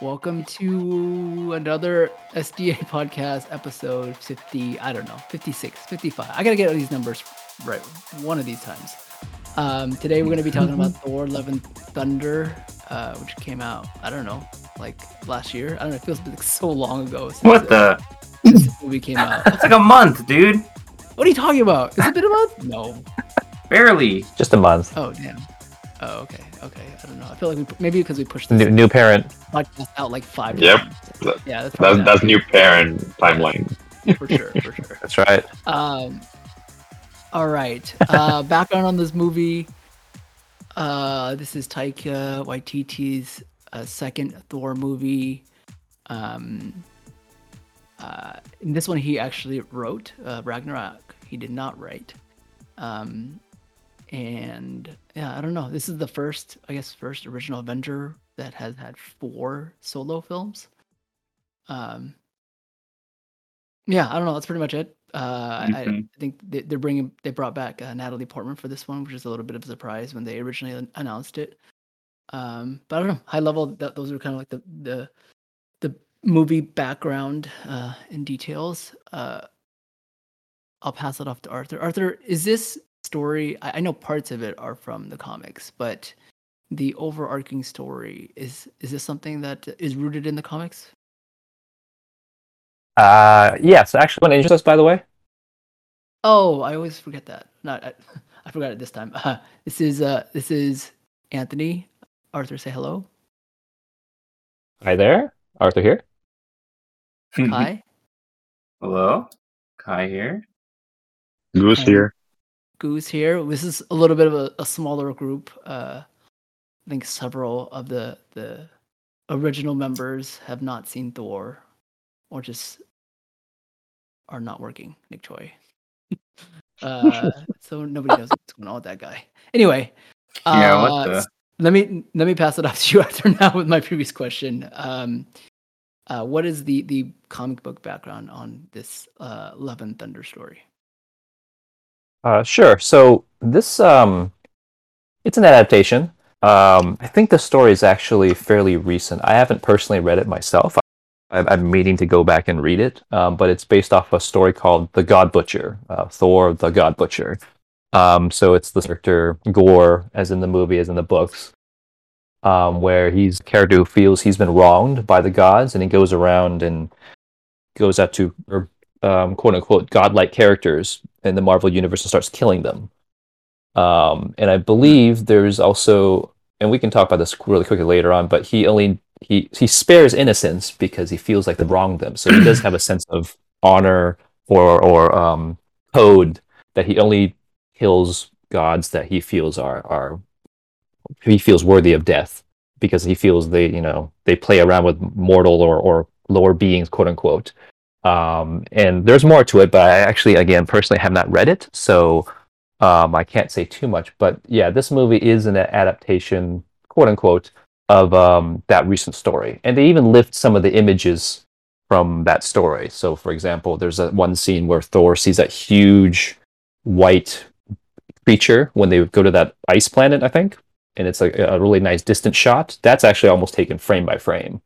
Welcome to another SDA podcast episode 50, I don't know, 56, 55. I got to get all these numbers right one of these times. Um, today we're going to be talking about Thor Love and Thunder, uh, which came out, I don't know, like last year. I don't know, it feels like so long ago. Since What the? this movie came out. It's like a month, dude. What are you talking about? Is it been a month? No. Barely. Just a month. Oh, damn. Oh, okay. Okay. I don't know. I feel like we, maybe because we pushed this New, new parent. podcast out like five Yep. times. Yeah, that's, That's that's new parent timeline. for sure. For sure. That's right. Um, all right. Uh, background on this movie. Uh, this is Taika Waititi's uh, second Thor movie. Um, uh, in this one, he actually wrote uh, Ragnarok. He did not write. Um, and yeah, I don't know. This is the first, I guess, first original Avenger that has had four solo films. Um, yeah, I don't know. That's pretty much it. Uh, I, I Mhm. think they, they're bringing they brought back uh, Natalie Portman for this one, which is a little bit of a surprise when they originally announced it. Um, but I don't know. High level, that those are kind of like the the the movie background uh, and details. Uh, I'll pass it off to Arthur. Arthur, is this story? I, I know parts of it are from the comics, but the overarching story is is this something that is rooted in the comics? Uh, yes, actually, want to introduce us, by the way? Oh, I always forget that. Not I, I forgot it this time. Uh, this is uh this is Anthony. Arthur, say hello. Hi there. Arthur here. Hi. Hello. Kai here. Goose And- here. Goose here. This is a little bit of a, a smaller group. Uh, I think several of the the original members have not seen Thor, or just are not working. Nick Choi. uh, so nobody knows what's going on with that guy. Anyway. Yeah, uh, the? let me let me pass it off to you after now with my previous question. Um, uh, what is the the comic book background on this uh, Love and Thunder story? Uh, sure. So this um, it's an adaptation. Um, I think the story is actually fairly recent. I haven't personally read it myself. I, I'm meaning to go back and read it, um, but it's based off a story called The God Butcher, uh, Thor the God Butcher. Um, so it's the character Gore, as in the movie, as in the books, um, where he's character who feels he's been wronged by the gods, and he goes around and goes out to, or um, quote unquote, godlike characters in the Marvel universe and starts killing them. Um, and I believe there's also, and we can talk about this really quickly later on, but he only he he spares innocence because he feels like they wronged them. So he does have a sense of honor or or um, code that he only kills gods that he feels are are he feels worthy of death because he feels they you know they play around with mortal or or lower beings quote unquote um, and there's more to it but i actually again personally have not read it so um, i can't say too much. But yeah this movie is an adaptation quote unquote of um, that recent story. And they even lift some of the images from that story. So for example there's a one scene where thor sees that huge white creature when they go to that ice planet i think and it's like a really nice distant shot. That's actually almost taken frame by frame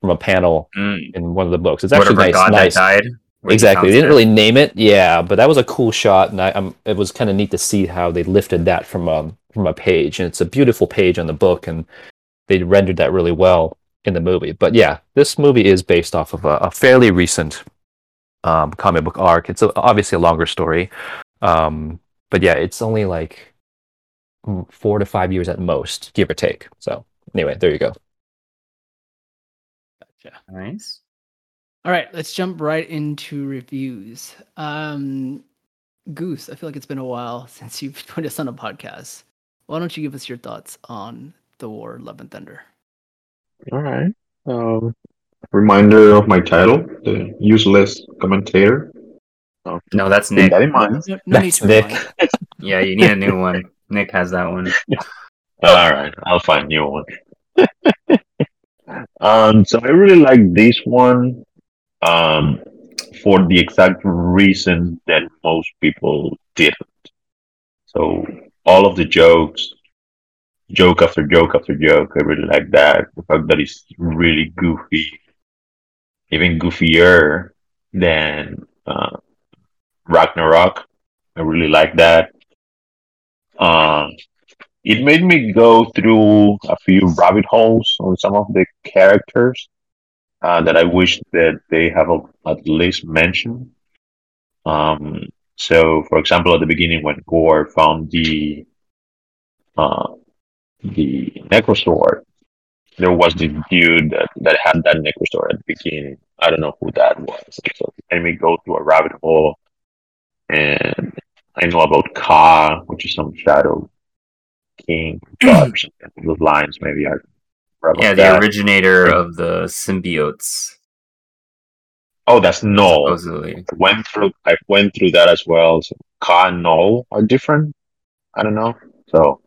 from a panel Mm. in one of the books. It's actually Whatever nice. god nice. that died. Exactly. They didn't really name it, yeah, but that was a cool shot, and I, um, it was kind of neat to see how they lifted that from a from a page, and it's a beautiful page on the book, and they rendered that really well in the movie. But yeah, this movie is based off of a, a fairly recent um, comic book arc. It's a, obviously a longer story, um, but yeah, it's only like mm, four to five years at most, give or take. So anyway, there you go. Gotcha. Nice. All right, let's jump right into reviews. Um, Goose, I feel like it's been a while since you've joined us on a podcast. Why don't you give us your thoughts on Thor: Love and Thunder? All right. Um, reminder of my title, the useless commentator. Oh, No, that's Nick. that in mind. No, no need That's to Nick. remind. Yeah, you need a new one. Nick has that one. All right, I'll find new one. Um, so I really like this one, um, for the exact reason that most people didn't. So all of the jokes, joke after joke after joke. I really like that. The fact that it's really goofy, even goofier than uh, Ragnarok. I really like that. Uh, it made me go through a few rabbit holes on some of the characters uh, that I wish that they have at least mentioned. Um, so, for example, at the beginning when Gore found the uh, the Necrosword, there was the dude that, that had that Necrosword at the beginning. I don't know who that was. So let me go through a rabbit hole, and I know about Ka, which is some shadow king something. Those lines, maybe I. Yeah, the that. originator of the symbiotes. Oh, that's Knull. Supposedly. I went through. I went through that as well. So Ka and Knull are different. I don't know. So,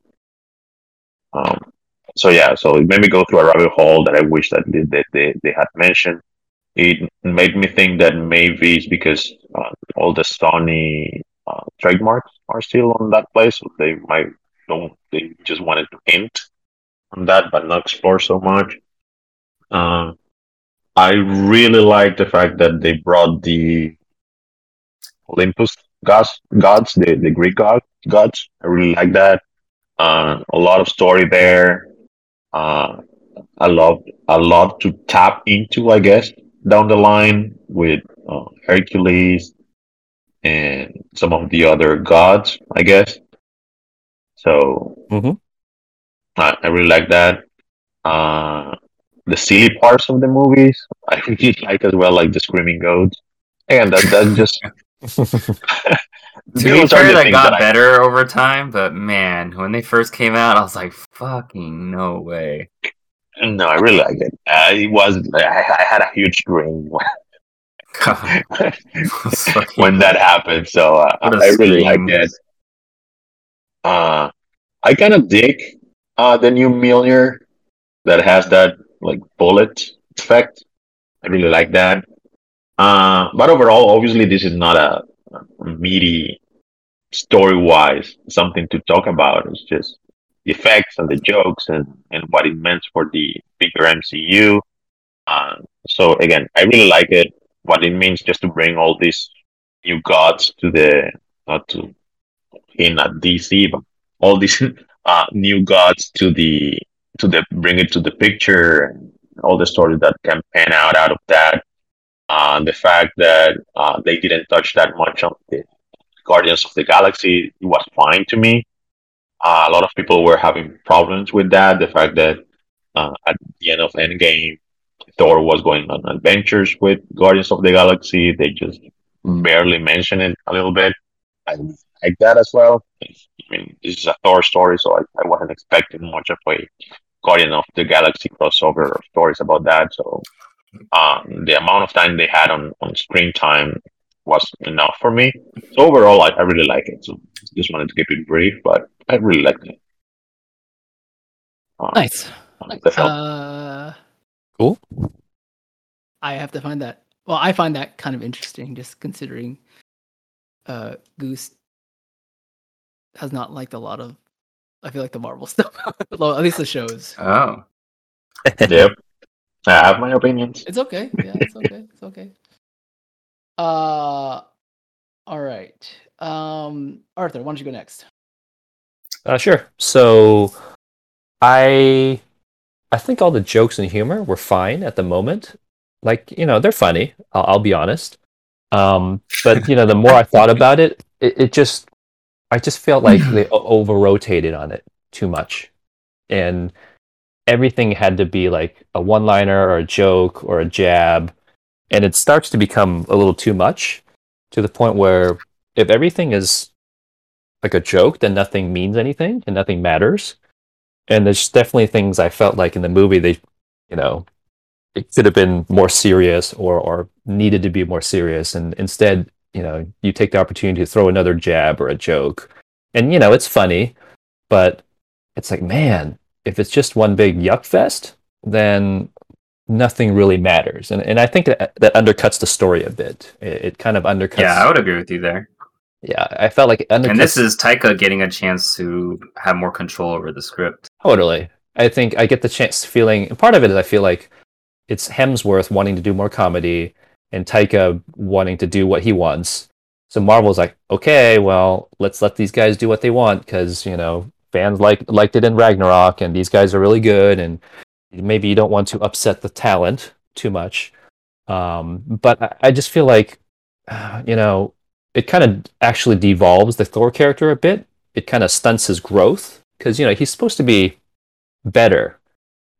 um, so yeah. So it made me go through a rabbit hole that I wish that they they, they, they had mentioned. It made me think that maybe it's because uh, all the Sony uh, trademarks are still on that place. So they might don't. They just wanted to hint on that, but not explore so much. Um, I really like the fact that they brought the Olympus gods, gods, the, the Greek god, gods. I really like that. Uh, a lot of story there. Uh, I love a lot to tap into, I guess, down the line with uh, Hercules and some of the other gods, I guess. So Mhm. I, I really like that. Uh, the silly parts of the movies, I really like as well, like the screaming goats. And that that's just To be those are fair, that things got I- better over time, but man, when they first came out, I was like, fucking no way. No, I really like it. Uh, it was I, I had a huge grin God, when, it was fucking- when that happened, so uh, What a I really like it. Uh, I kind of dig uh, the new Mjolnir that has that like bullet effect. I really like that. Uh, but overall, obviously, this is not a, a meaty story-wise something to talk about. It's just the effects and the jokes and, and what it meant for the bigger MCU. Uh, so again, I really like it. What it means just to bring all these new gods to the not to in at DC, but all these uh, new gods to the to the bring it to the picture and all the stories that can pan out out of that. Uh, the fact that uh, they didn't touch that much on the Guardians of the Galaxy was fine to me. Uh, a lot of people were having problems with that. The fact that uh, at the end of Endgame, Thor was going on adventures with Guardians of the Galaxy. They just barely mention it a little bit. I like that as well. I mean, this is a Thor story, so I, I wasn't expecting much of a Guardian of the Galaxy crossover or stories about that. So um, the amount of time they had on, on screen time was enough for me. So overall, I, I really like it. So just wanted to keep it brief, but I really liked it. Um, Nice. the film. Uh, Cool. I have to find that. Well, I find that kind of interesting, just considering uh, Goose has not liked a lot of. I feel like the Marvel stuff, Well, at least the shows. Oh. yep. I have my opinions. It's okay. Yeah, it's okay. it's okay. Uh, all right. Um, Arthur, why don't you go next? Uh, sure. So, I, I think all the jokes and humor were fine at the moment. Like you know, they're funny. I'll, I'll be honest. Um, but you know, the more I thought about it, it, it just, I just felt like they over rotated on it too much, and everything had to be like a one-liner or a joke or a jab, and it starts to become a little too much, to the point where if everything is like a joke, then nothing means anything and nothing matters. And there's definitely things I felt like in the movie they, you know, it could have been more serious or or needed to be more serious, and instead, you know, you take the opportunity to throw another jab or a joke, and you know, it's funny, but it's like, man, if it's just one big yuck fest, then nothing really matters, and and I think that that undercuts the story a bit. It, it kind of undercuts. Yeah, I would agree with you there. yeah, I felt like it undercuts. And this is Taika getting a chance to have more control over the script. Totally. I think I get the chance feeling. Part of it is I feel like it's Hemsworth wanting to do more comedy and Taika wanting to do what he wants. So Marvel's like, okay, well, let's let these guys do what they want because you know fans like liked it in Ragnarok, and these guys are really good, and maybe you don't want to upset the talent too much. Um, but I, I just feel like, uh, you know, it kind of actually devolves the Thor character a bit. It kind of stunts his growth because you know he's supposed to be better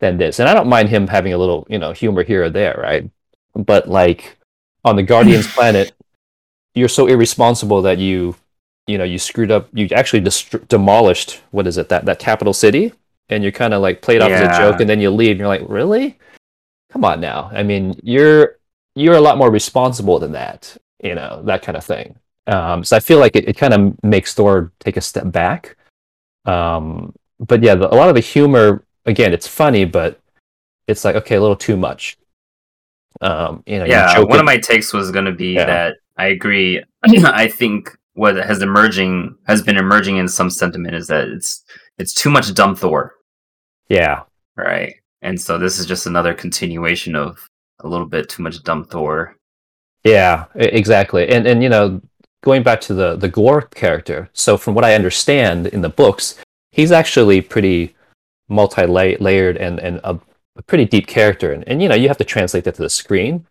than this, and I don't mind him having a little you know humor here or there, right? But like on the Guardians planet, you're so irresponsible that you you know you screwed up. You actually dest- demolished what is it that that capital city, and you're kind of like played off as a joke, and then you leave, and you're like, really? Come on now. I mean, you're you're a lot more responsible than that. You know that kind of thing. Um, so I feel like it, it kind of makes Thor take a step back. Um, but yeah, the, a lot of the humor, again, it's funny, but it's like okay, a little too much. Um, you know, yeah one of my takes was going to be Yeah. that i agree i think what has emerging has been emerging in some sentiment is that it's it's too much dumb thor yeah, right and so this is just another continuation of a little bit too much dumb thor Yeah, exactly. And and you know, going back to the the Gore character. So from what I understand in the books, he's actually pretty multi-layered and and a, a pretty deep character. And, and you know, you have to translate that to the screen,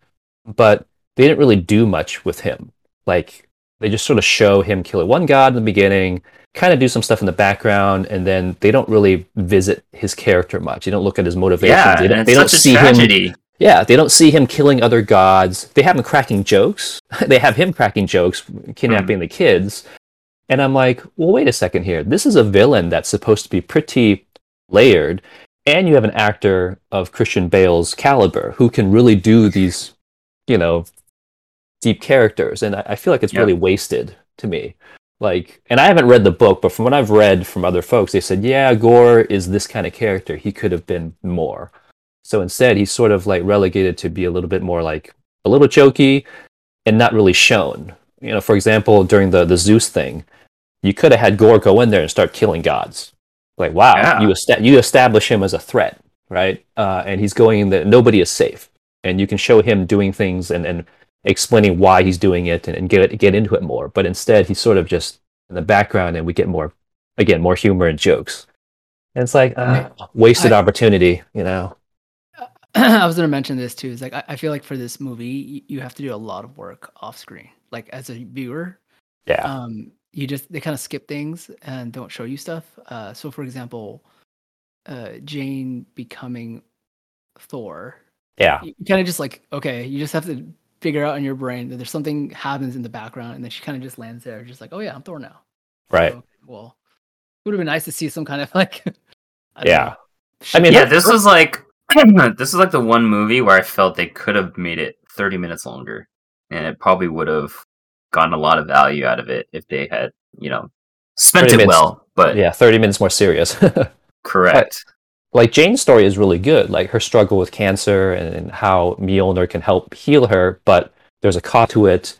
but they didn't really do much with him. Like they just sort of show him killing one god in the beginning, kind of do some stuff in the background, and then they don't really visit his character much. They don't look at his motivations. yeah they don't, it's they don't see him yeah, they don't see him killing other gods. They have him cracking jokes. they have him cracking jokes, kidnapping the kids. And I'm like, well, wait a second here. This is a villain that's supposed to be pretty layered. And you have an actor of Christian Bale's caliber who can really do these, you know, deep characters. And I, I feel like it's Yeah. really wasted to me. Like, and I haven't read the book, but from what I've read from other folks, they said, yeah, Gore is this kind of character. He could have been more. So instead, he's sort of like relegated to be a little bit more like a little choky and not really shown. You know, for example, during the the Zeus thing, you could have had Gore go in there and start killing gods. Like, wow, Yeah. you esta- you establish him as a threat, right? Uh, and he's going that nobody is safe, and you can show him doing things and, and explaining why he's doing it and, and get get into it more. But instead, he's sort of just in the background, and we get more again more humor and jokes. And it's like uh, wasted I- opportunity, you know. I was gonna mention this too. Is like I, I feel like for this movie, y- you have to do a lot of work off screen. Like as a viewer, Yeah. um, you just they kind of skip things and don't show you stuff. Uh, so for example, uh, Jane becoming Thor, Yeah. you kind of just like okay, you just have to figure out in your brain that there's something happens in the background, and then she kind of just lands there, just like oh yeah, I'm Thor now. Right. So, well, it would have been nice to see some kind of like. I Yeah. know, I mean, yeah her- this her- was like this is like the one movie where i felt they could have made it 30 minutes longer and it probably would have gotten a lot of value out of it if they had you know spent it minutes. well but yeah, 30 minutes more serious. correct like Jane's story is really good, like her struggle with cancer and, and how Mjolnir can help heal her, but there's a cost to it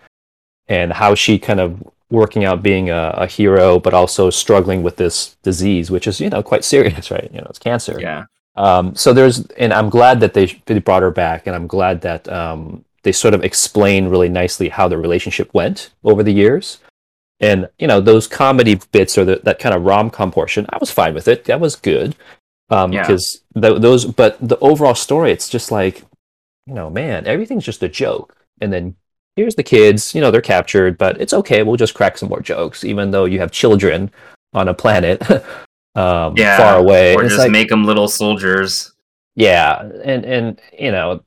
and how she kind of working out being a, a hero, but also struggling with this disease, which is, you know, quite serious, right? You know, it's cancer. yeah Um, so there's, and I'm glad that they, they brought her back, and I'm glad that um, they sort of explain really nicely how the relationship went over the years. And you know, those comedy bits or the, that kind of rom com portion, I was fine with it. That was good. Um, Yeah. because th- those, but the overall story, it's just like, you know, man, everything's just a joke. And then here's the kids, you know, they're captured, but it's okay. We'll just crack some more jokes, even though you have children on a planet um, yeah far away. or just like- make them little soldiers yeah, and and you know,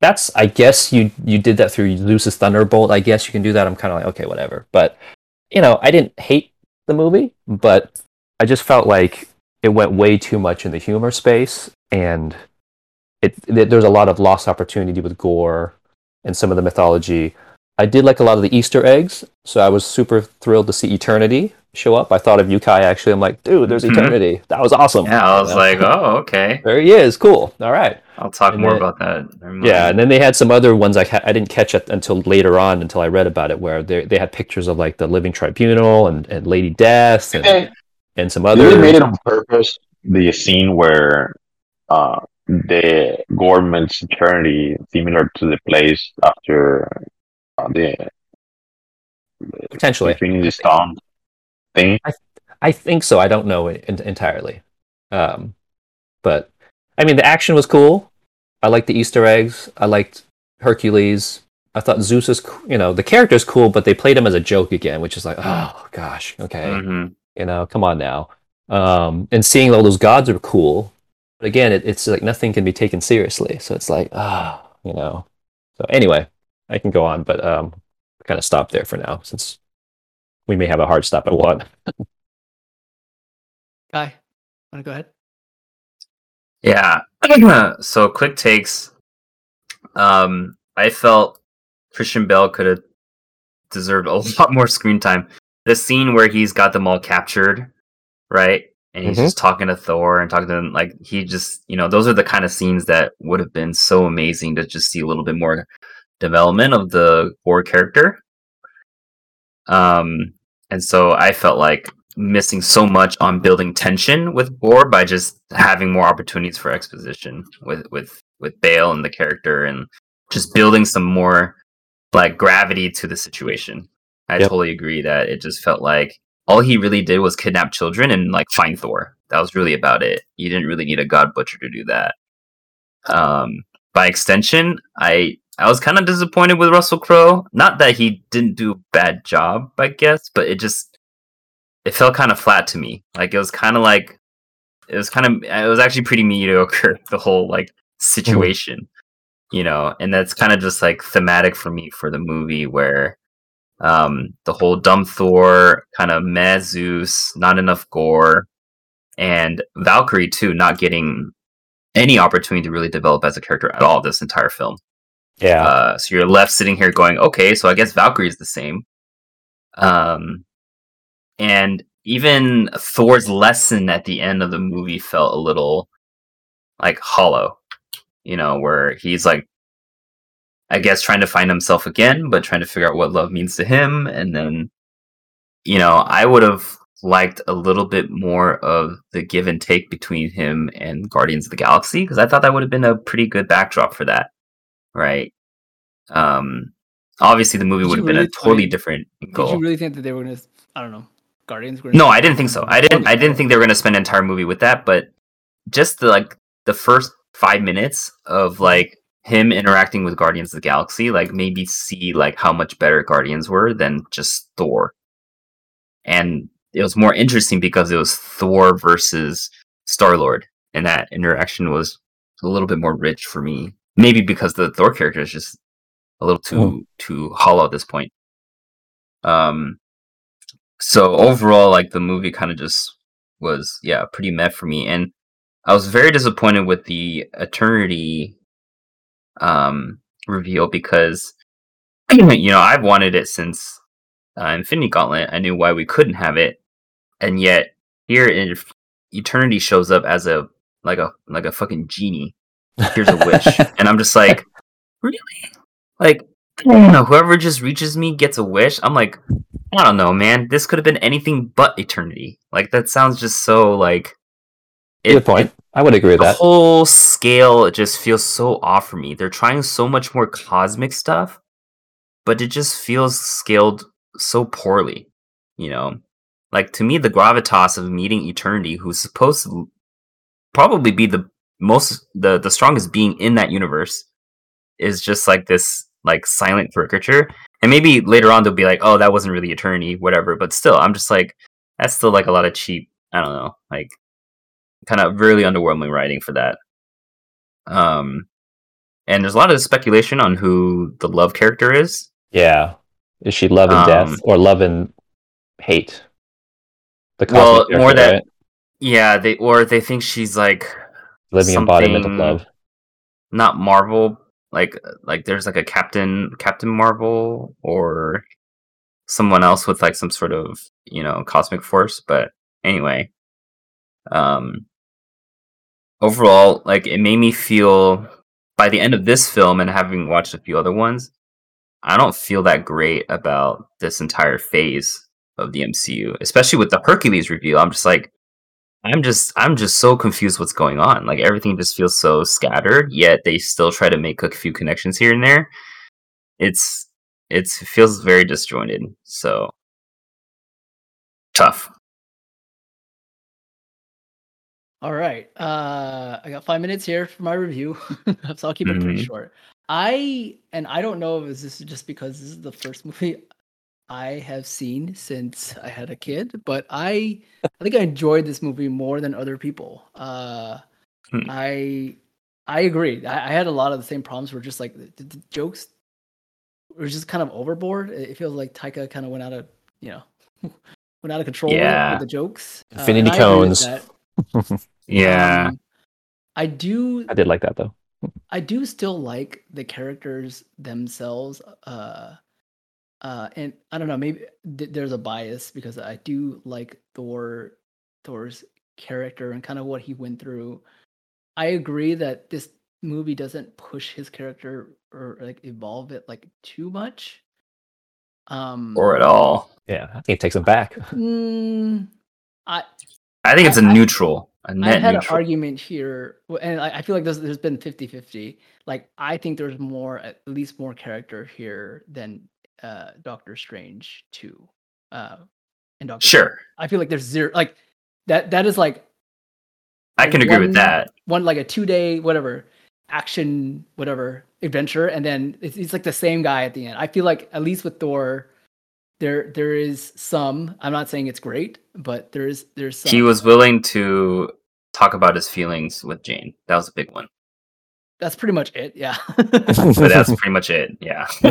that's I guess you you did that through Zeus's Thunderbolt. I guess you can do that. I'm kind of like okay, whatever. But you know, I didn't hate the movie, but I just felt like it went way too much in the humor space, and it, it there's a lot of lost opportunity with gore and some of the mythology. I did like a lot of the Easter eggs, so I was super thrilled to see Eternity show up. I thought of Yukai actually. I'm like, dude, there's Mhm. Eternity. That was awesome. yeah i was You like oh okay there he is. Cool. All right. i'll talk And more then- about that Yeah, and then they had some other ones I ca- I didn't catch it until later on until I read about it where they they had pictures of like the Living Tribunal and, and Lady Death and, They, and some other. they made it on purpose the scene where uh, the government's eternity, similar to the place after uh, the Potentially, Infinity Stone thing. I think so. I don't know it en- entirely, um, but I mean, the action was cool. I liked the Easter eggs. I liked Hercules. I thought Zeus is, you know, the character's cool, but they played him as a joke again, which is like, oh gosh, okay, Mhm. you know, come on now. Um, and seeing all those gods are cool, but again, it, it's like nothing can be taken seriously. So it's like, ah, you know. So anyway, I can go on, but um, kind of stop there for now since we may have a hard stop at one. Guy, want to go ahead? Yeah. so quick takes. Um, I felt Christian Bale could have deserved a lot more screen time. The scene where he's got them all captured, right? And he's Mhm. just talking to Thor and talking to them like he just, you know, those are the kind of scenes that would have been so amazing to just see a little bit more development of the Thor character. Um, and so I felt like missing so much on building tension with Gore by just having more opportunities for exposition with with with Bale and the character and just building some more like gravity to the situation. I Yep. totally agree that it just felt like all he really did was kidnap children and like find Thor. That was really about it. You didn't really need a god butcher to do that. Um, by extension, I I was kind of disappointed with Russell Crowe. Not that he didn't do a bad job, I guess, but it just it felt kind of flat to me. Like it was kind of like it was kind of it was actually pretty mediocre the whole like situation, you know. And that's kind of just like thematic for me for the movie where um the whole dumb Thor kind of meh Zeus, not enough gore, and Valkyrie too, not getting any opportunity to really develop as a character at all this entire film. Yeah. Uh, so you're left sitting here going, okay, so I guess Valkyrie is the same. Um, and even Thor's lesson at the end of the movie felt a little like hollow, you know, where he's like, I guess trying to find himself again, but trying to figure out what love means to him. And then, you know, I would have liked a little bit more of the give and take between him and Guardians of the Galaxy because I thought that would have been a pretty good backdrop for that, right? Um, obviously the movie would have been really- a totally different goal. Did you really think that they were gonna? I don't know. Guardians were. No, I didn't think so. I didn't. I didn't think they were going to spend an entire movie with that. But just the like the first five minutes of like him interacting with Guardians of the Galaxy, like maybe see like how much better Guardians were than just Thor. And it was more interesting because it was Thor versus Star Lord, and that interaction was a little bit more rich for me. Maybe because the Thor character is just a little too too hollow at this point. Um, so overall like the movie kind of just was yeah pretty meh for me and i was very disappointed with the eternity um reveal because you know i've wanted it since uh, infinity gauntlet. I knew why we couldn't have it and yet here in eternity shows up as a like a like a fucking genie. Here's a wish and i'm just like really like I don't know, whoever just reaches me gets a wish i'm like I don't know, man. This could have been anything but eternity. Like that sounds just so like. Good point. I would agree with The that. whole scale just feels so off for me. They're trying so much more cosmic stuff, but it just feels scaled so poorly. You know, like to me, the gravitas of meeting eternity, who's supposed to probably be the most the the strongest being in that universe, is just like this like silent caricature and maybe later on they'll be like oh that wasn't really eternity whatever but still i'm just like that's still like a lot of cheap i don't know like kind of really underwhelming writing for that um and there's a lot of speculation on who the love character is Yeah. Is she love and death Um, or love and hate? The Well, more that- right? yeah they or they think she's like living embodiment of love. not marvel like like there's like a captain captain marvel or someone else with like some sort of you know cosmic force but anyway um overall like it made me feel by the end of this film and having watched a few other ones i don't feel that great about this entire phase of the mcu especially with the hercules reveal. I'm just like I'm just I'm just so confused what's going on. Like everything just feels so scattered, yet they still try to make a few connections here and there. It's it's it feels very disjointed. So tough. All right. Uh, I got five minutes here for my review, so I'll keep it pretty Mhm. short. I and I don't know if this is just because this is the first movie I have seen since I had a kid, but I I think I enjoyed this movie more than other people. Uh, Hmm. I I agree. I, I had a lot of the same problems. Where just like the, the jokes were just kind of overboard. It it feels like Taika kind of went out of you know went out of control with- Yeah. with the jokes. Uh, Infinity and I agree with cones. Yeah. Um, I do I did like that though. I do still like the characters themselves. Uh uh and I don't know, maybe th- there's a bias because I do like Thor Thor's character and kind of what he went through. I agree that this movie doesn't push his character or like evolve it like too much. Um or at all. Yeah, I think it takes him back. mm, I I think it's a I- I- neutral, a I net had an argument here, and I, I feel like there's, there's been 50 50. Like, I think there's more, at least more character here than uh, Doctor Strange 2. Uh, and Doctor Sure, I feel like there's zero, like, that that is like I can agree with that. one, like a two day, whatever, action, whatever, adventure. And then it's, it's like the same guy at the end. I feel like, at least with Thor, there there is some i'm not saying it's great but there is there's some He was willing to talk about his feelings with Jane. That was a big one. That's pretty much it yeah But that's pretty much it. Yeah.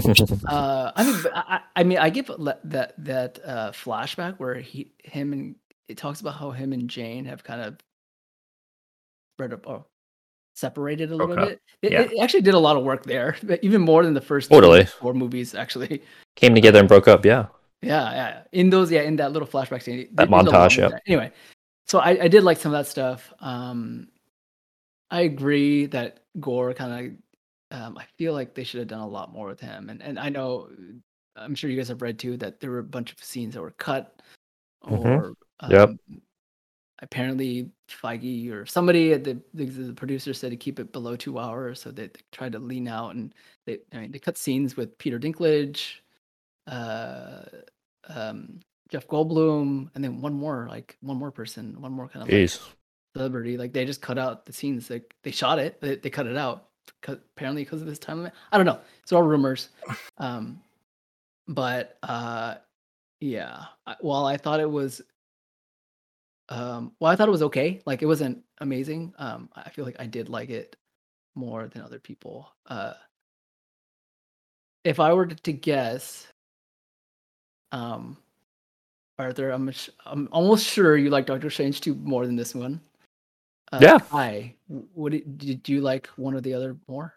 uh i mean I, I I mean i give that that uh flashback where he him and it talks about how him and jane have kind of spread up or separated a little Broke up. bit it, Yeah. it actually did a lot of work there but even more than the first two Totally. Thor movies actually Came together and broke up. Yeah. yeah yeah in those yeah in that little flashback scene That did- did a lot montage, yeah. anyway so I, I did like some of that stuff um i agree that gore kind of um, i feel like they should have done a lot more with him and and i know i'm sure you guys have read too that there were a bunch of scenes that were cut Mhm. or Yep. um, apparently feige or somebody at the, the the producer said to keep it below two hours so they, they tried to lean out and they I mean, they cut scenes with peter dinklage uh um jeff goldblum and then one more like one more person one more kind of like, Celebrity. Like they just cut out the scenes. Like they shot it, they, they cut it out. 'cause- apparently because of this time limit. I don't know. It's all rumors. Um, but uh, yeah. I, while I thought it was, um, well, I thought it was okay. Like it wasn't amazing. Um, I feel like I did like it more than other people. Uh, if I were to guess, um, Arthur, I'm sh- I'm almost sure you like Doctor Strange 2 more than this one. Uh, Yeah. Hi. What did, did you like one or the other more?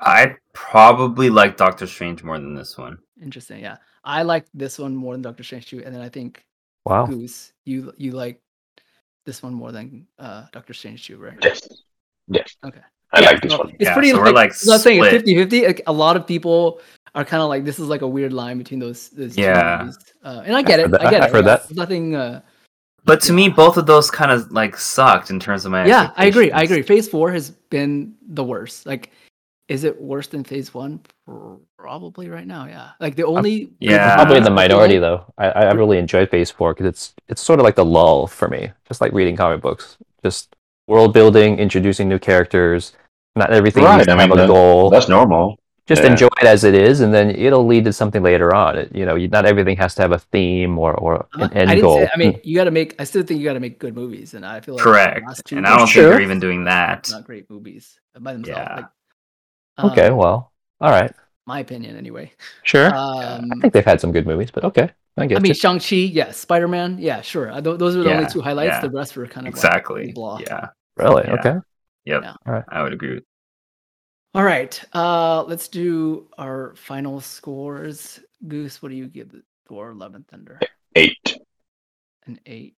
I probably like Doctor Strange more than this one. Interesting. Yeah, I like this one more than Doctor Strange too, and then I think Wow. Goose, you you like this one more than uh Doctor Strange too, right? Yes. Yes. Okay. I Yeah, like this no, one. It's Yeah, pretty so we're, like, like, I'm not saying it's split. 50 50. Like, a lot of people are kind of like this is like a weird line between those those two Yeah. movies. Uh, and I get I've it. heard I that- get I've it. heard yeah. that. Nothing uh But to me, both of those kind of like sucked in terms of my. yeah, I agree. I agree. Phase four has been the worst. Like, is it worse than phase one? Probably right now. Yeah. Like the only Yeah. Probably in the minority though. I, I really enjoyed Phase Four because it's it's sort of like the lull for me, just like reading comic books. Just world building, introducing new characters. Not everything Right, needs to I have a that- goal. That's normal. Just yeah. enjoy it as it is, and then it'll lead to something later on. It, you know, you, not everything has to have a theme or, or Uh, an end I didn't goal. say. I mean, you got to make. I still think you got to make good movies, and I feel like the Correct. last two And I don't movies think Sure. they're even doing that. not great movies by themselves. Yeah. Like, okay, um, well, all right, my opinion anyway. sure. Um, I think they've had some good movies, but okay, I get I mean, you. Shang Chi, yeah, Spider Man, yeah, sure. Uh, tho- those are the only two highlights. yeah. The rest were kind of like, Exactly. blah. Yeah. Really? yeah. Okay. Yep. Yeah. Alright. I would agree with. All right, uh, let's do our final scores. Goose, what do you give Thor: Love and Thunder? Eight. An eight.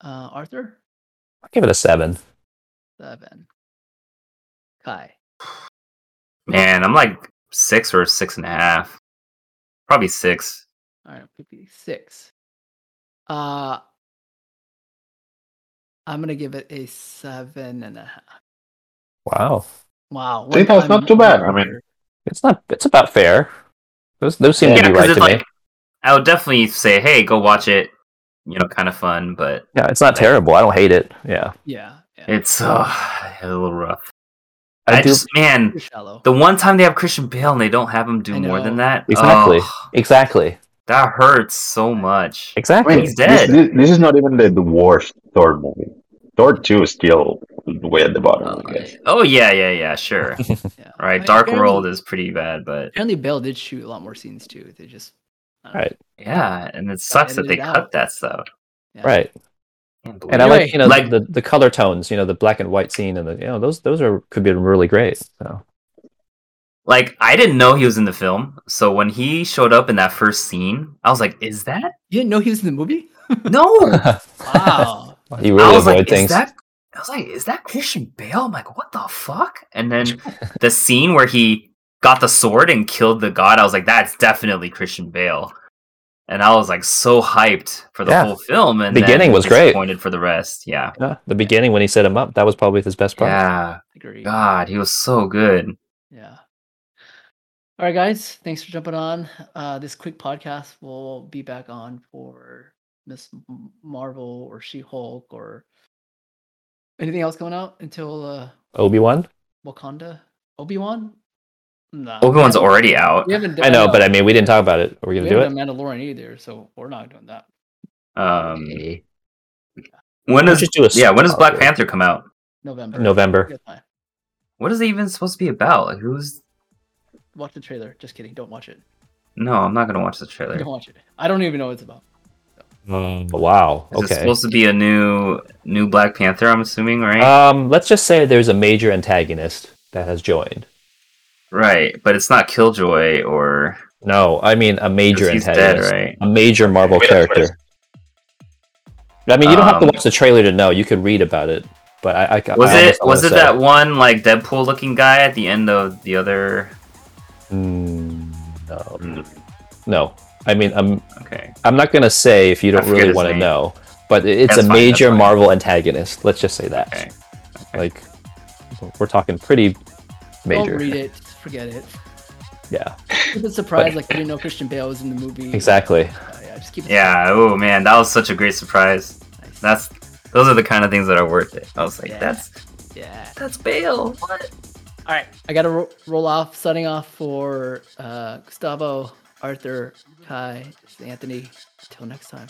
Uh, Arthur, I'll give it a seven. seven. Kai, Man, I'm like six or six and a half. Probably six. all right, fifty-six. Uh, I'm gonna give it a seven and a half. Wow, Wow. See, that's one-time not too bad. I mean- it's not. It's about fair. Those those seem Yeah, to be because right it's to me. like I would definitely say, hey, go watch it. You know, kind of fun, but Yeah, it's not terrible. I don't hate it. Yeah, yeah, yeah. it's uh, a little rough. I I, do just man, the one time they have Christian Bale and they don't have him do more than that, exactly, oh, exactly, that hurts so much. I exactly. mean, He's this, dead. this, this is not even the, the worst Thor movie. Thor 2 is still way at the bottom, I guess. Oh yeah, yeah, yeah, sure. Yeah. I Right, mean, Dark World is pretty bad, but Apparently, Bale did shoot a lot more scenes too. They just. I don't know. Right, yeah, and it sucks that edited they it cut out. that stuff. Yeah. right. Can't And I like you know Like- the the color tones. You know the black and white scene and the you know those those are could be really great. So like I didn't know he was in the film, so when he showed up in that first scene, I was like, "Is that You didn't know he was in the movie? no?" Wow. you I really was avoid like, things. "Is that?" I was like, "Is that Christian Bale?" I'm like, "What the fuck?" And then the scene where he got the sword and killed the god, I was like, "That's definitely Christian Bale." And I was like so hyped for the Yeah. whole film, and Beginning then was great. Disappointed for the rest, yeah, Yeah, the beginning when he set him up, that was probably his best part. yeah. Agree. God, he was so good. Yeah. All right, guys. Thanks for jumping on. Uh, this quick podcast will be back on for Miss Marvel or She Hulk or anything else coming out until uh, Obi Wan. Wakanda. Obi Wan. No. Obi Wan's already out. We haven't. I know, but I mean, we didn't talk about it. Are we we gonna do it? Mandalorian either, so we're not doing that. Um, Okay. when does do yeah? When does Black Panther come out? November. November. What is it even supposed to be about? Like, who's? Watch the trailer. Just kidding. Don't watch it. No, I'm not gonna watch the trailer. Don't watch it. I don't even know what it's about. Mm, wow. Is it Okay. supposed to be a new new Black Panther? I'm assuming, right? Um, let's just say there's a major antagonist that has joined. right, but it's not Killjoy or No, I mean a major he's dead, antagonist, right? a major Marvel Wait, character. I mean, you don't have to Um, watch the trailer to know. You could read about it. But I, I Was I it was it say. that one like Deadpool looking guy at the end of the other? Mm, no, Mm, no. I mean, I'm Okay, I'm not gonna say if you don't really want to know. But it's That's a fine, major. Marvel antagonist. Let's just say that. okay. Like, we're talking pretty major. Don't read it. Forget it. Yeah, Keep it surprised, like you didn't know Christian Bale was in the movie. exactly. Uh, yeah, just keep it Yeah. Oh man, that was such a great surprise. surprised. That's those are the kind of things that are worth it. I was like, Yeah. that's yeah. that's Bale. What? All right, I gotta ro- roll off. Signing off for uh, Gustavo, Arthur, Kai, Anthony. Until next time.